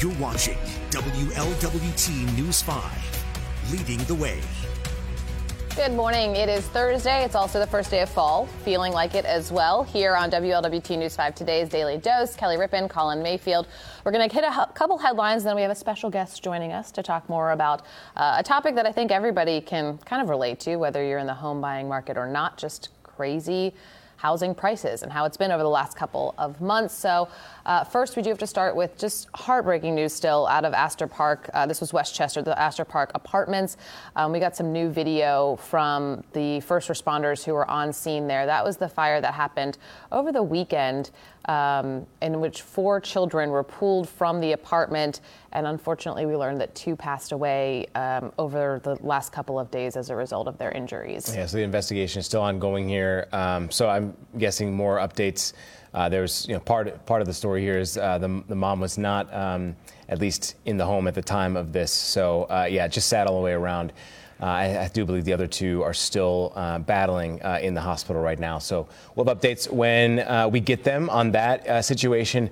You're watching WLWT News 5, leading the way. Good morning. It is Thursday. It's also the first day of fall. Feeling like it as well here on WLWT News 5 today's Daily Dose. Kelly Rippin, Colin Mayfield. We're going to hit a couple headlines, and then we have a special guest joining us to talk more about uh, a topic that I think everybody can kind of relate to, whether you're in the home buying market or not. Just crazy housing prices and how it's been over the last couple of months. So, uh, first, we do have to start with just heartbreaking news still out of Astor Park. Uh, this was Westchester, the Astor Park apartments. Um, we got some new video from the first responders who were on scene there. That was the fire that happened over the weekend um, in which four children were pulled from the apartment. And unfortunately, we learned that two passed away um, over the last couple of days as a result of their injuries. Yeah, so the investigation is still ongoing here. Um, so I'm guessing more updates. Uh, there's, you know, part part of the story here is uh, the the mom was not um, at least in the home at the time of this. So uh, yeah, just sat all the way around. Uh, I, I, do believe the other two are still uh, battling uh, in the hospital right now. So we'll have updates when uh, we get them on that uh, situation.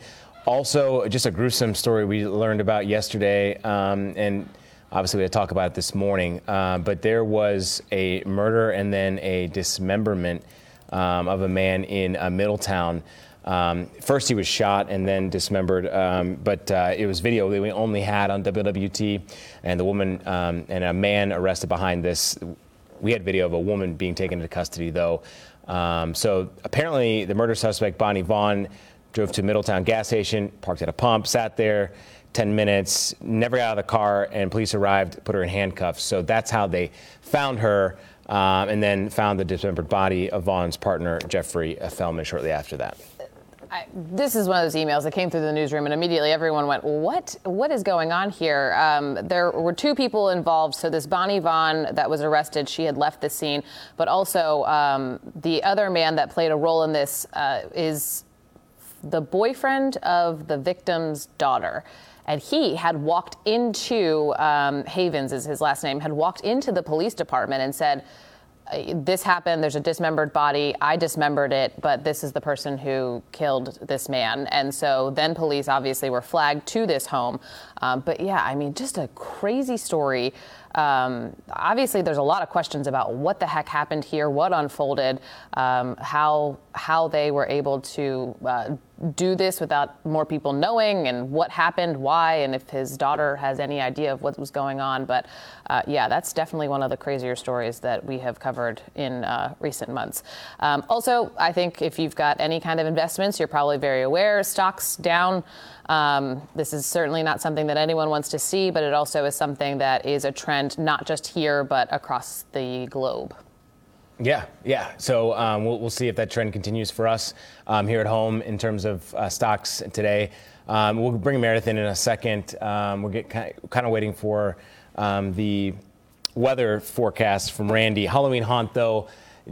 Also, just a gruesome story we learned about yesterday, um, and obviously we had to talk about it this morning. Uh, but there was a murder and then a dismemberment um, of a man in Middletown. Um, first, he was shot and then dismembered, um, but uh, it was video that we only had on WWT, and the woman um, and a man arrested behind this. We had video of a woman being taken into custody, though. Um, so apparently, the murder suspect, Bonnie Vaughn, drove to Middletown gas station, parked at a pump, sat there. 10 minutes, never got out of the car, and police arrived, put her in handcuffs. So that's how they found her, um, and then found the dismembered body of Vaughn's partner, Jeffrey Fellman, shortly after that. I, this is one of those emails that came through the newsroom, and immediately everyone went, "What? What is going on here?" Um, there were two people involved. So this Bonnie Vaughn that was arrested, she had left the scene, but also um, the other man that played a role in this uh, is the boyfriend of the victim's daughter. And he had walked into um, Havens, is his last name, had walked into the police department and said this happened. There's a dismembered body. I dismembered it, but this is the person who killed this man. And so then police obviously were flagged to this home. Um, but yeah, I mean, just a crazy story. Um, obviously, there's a lot of questions about what the heck happened here, what unfolded, um, how how they were able to uh, do this without more people knowing, and what happened, why, and if his daughter has any idea of what was going on. But uh, yeah, that's definitely one of the crazier stories that we have covered in uh, recent months. Um, also, I think if you've got any kind of investments, you're probably very aware stocks down. Um, this is certainly not something that anyone wants to see, but it also is something that is a trend not just here, but across the globe. Yeah, yeah. So um, we'll, we'll, see if that trend continues for us um, here at home in terms of uh, stocks today. Um, we'll bring Meredith in in a second. Um, we're get, kind, of, kind of waiting for um, the weather forecast from Randy. Halloween haunt, though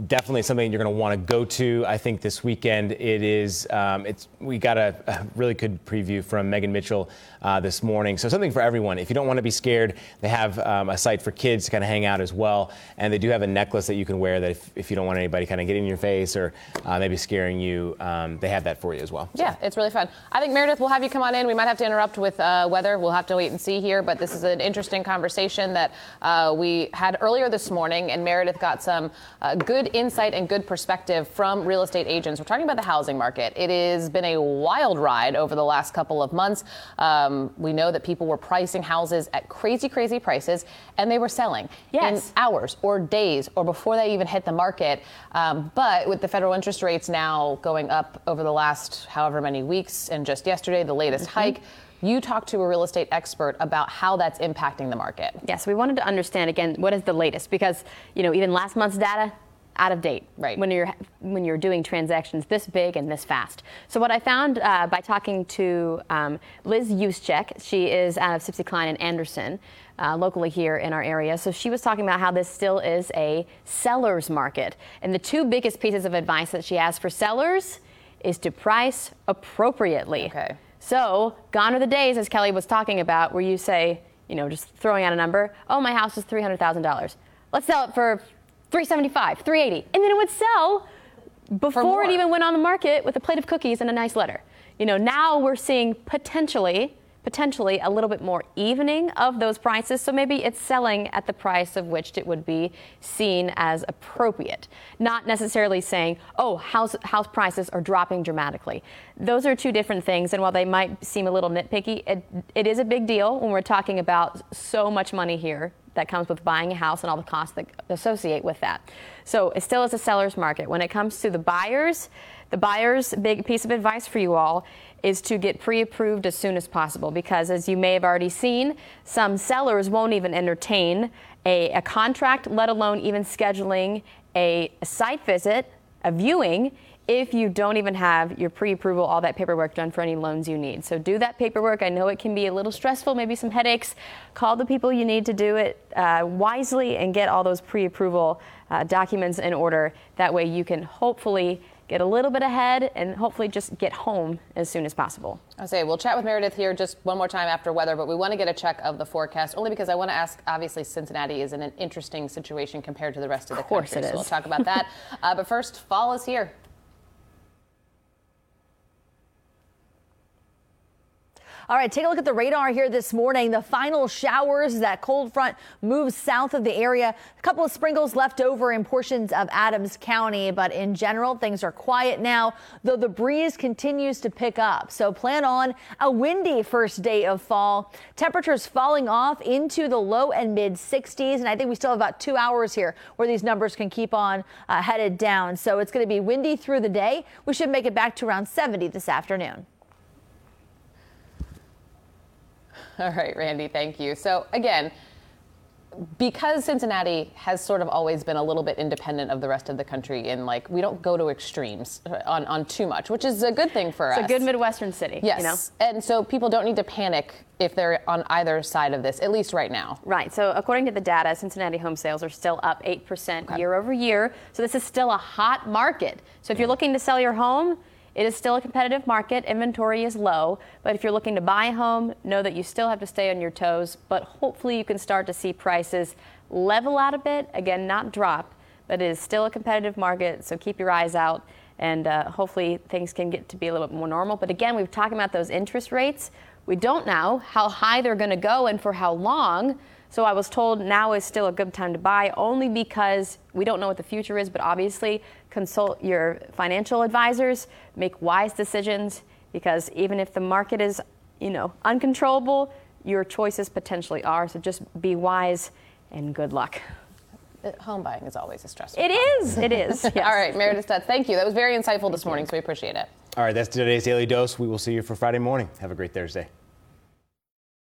definitely something you're going to want to go to. I think this weekend it is. Um, it's we got a, a, really good preview from Megan Mitchell uh, this morning. So something for everyone. If you don't want to be scared, they have um, a site for kids to kind of hang out as well, and they do have a necklace that you can wear that if, if you don't want anybody kind of getting in your face or uh, maybe scaring you, um, they have that for you as well. Yeah, it's really fun. I think Meredith, we'll have you come on in. We might have to interrupt with uh, weather. We'll have to wait and see here, but this is an interesting conversation that uh, we had earlier this morning, and Meredith got some uh, good good insight and good perspective from real estate agents. We're talking about the housing market. It has been a wild ride over the last couple of months. Um, we know that people were pricing houses at crazy, crazy prices, and they were selling yes. in hours or days or before they even hit the market. Um, but with the federal interest rates now going up over the last however many weeks, and just yesterday, the latest mm-hmm. hike you talked to a real estate expert about how that's impacting the market. Yes, we wanted to understand again what is the latest because you know even last month's data out of date right. when you're when you're doing transactions this big and this fast. So what I found uh, by talking to um, Liz Juszczyk, she is out of Sibcy Cline and Anderson, uh, locally here in our area. So she was talking about how this still is a seller's market, and the two biggest pieces of advice that she has for sellers is to price appropriately. Okay. So gone are the days, as Kelly was talking about, where you say, you know, just throwing out a number. Oh, my house is three hundred thousand dollars. Let's sell it for 375, 380, and then it would sell before it even went on the market with a plate of cookies and a nice letter. You know, now we're seeing potentially potentially a little bit more evening of those prices. So maybe it's selling at the price of which it would be seen as appropriate. Not necessarily saying, oh, house, house prices are dropping dramatically. Those are two different things. And while they might seem a little nitpicky, it, it is a big deal when we're talking about so much money here that comes with buying a house and all the costs that associate with that. So it still is a seller's market. When it comes to the buyers, the buyer's big piece of advice for you all is to get pre-approved as soon as possible because as you may have already seen, some sellers won't even entertain a, a contract, let alone even scheduling a, a site visit, a viewing, if you don't even have your pre-approval, all that paperwork done for any loans you need. So do that paperwork. I know it can be a little stressful, maybe some headaches. Call the people you need to do it uh, wisely and get all those pre-approval uh, documents in order. That way you can hopefully get a little bit ahead and hopefully just get home as soon as possible. I say we'll chat with Meredith here just one more time after weather, but we want to get a check of the forecast only because I want to ask. Obviously, Cincinnati is in an interesting situation compared to the rest of the of course country, it so we'll talk about that. uh, but first, fall is here. All right, take a look at the radar here this morning. The final showers, that cold front moves south of the area. A couple of sprinkles left over in portions of Adams County, but in general, things are quiet now, though the breeze continues to pick up. So plan on a windy first day of fall. Temperatures falling off into the low and mid 60s, and I think we still have about two hours here where these numbers can keep on uh, headed down. So it's going to be windy through the day. We should make it back to around 70 this afternoon. All right, Randy, thank you. So, again, because Cincinnati has sort of always been a little bit independent of the rest of the country in like we don't go to extremes uh, on, on too much, which is a good thing for It's us. a good Midwestern city. Yes. You know? And so people don't need to panic if they're on either side of this, at least right now. Right. So according to the data, Cincinnati home sales are still up 8% year over year. So this is still a hot market. So if you're looking to sell your home, it is still a competitive market. Inventory is low. But if you're looking to buy a home, know that you still have to stay on your toes. But hopefully you can start to see prices level out a bit. Again, not drop, but it is still a competitive market. So keep your eyes out. And uh, hopefully things can get to be a little bit more normal. But again, we've talked about those interest rates. We don't know how high they're going to go and for how long. So I was told now is still a good time to buy only because we don't know what the future is, but obviously consult your financial advisors, make wise decisions because even if the market is, you know, uncontrollable, your choices potentially are. So just be wise and good luck. Uh, Home buying is always a stressful. It is. It is. Yes. All right, Meredith Stutz, thank you. That was very insightful this morning, so we appreciate it. All right, that's today's Daily Dose. We will see you for Friday morning. Have a great Thursday.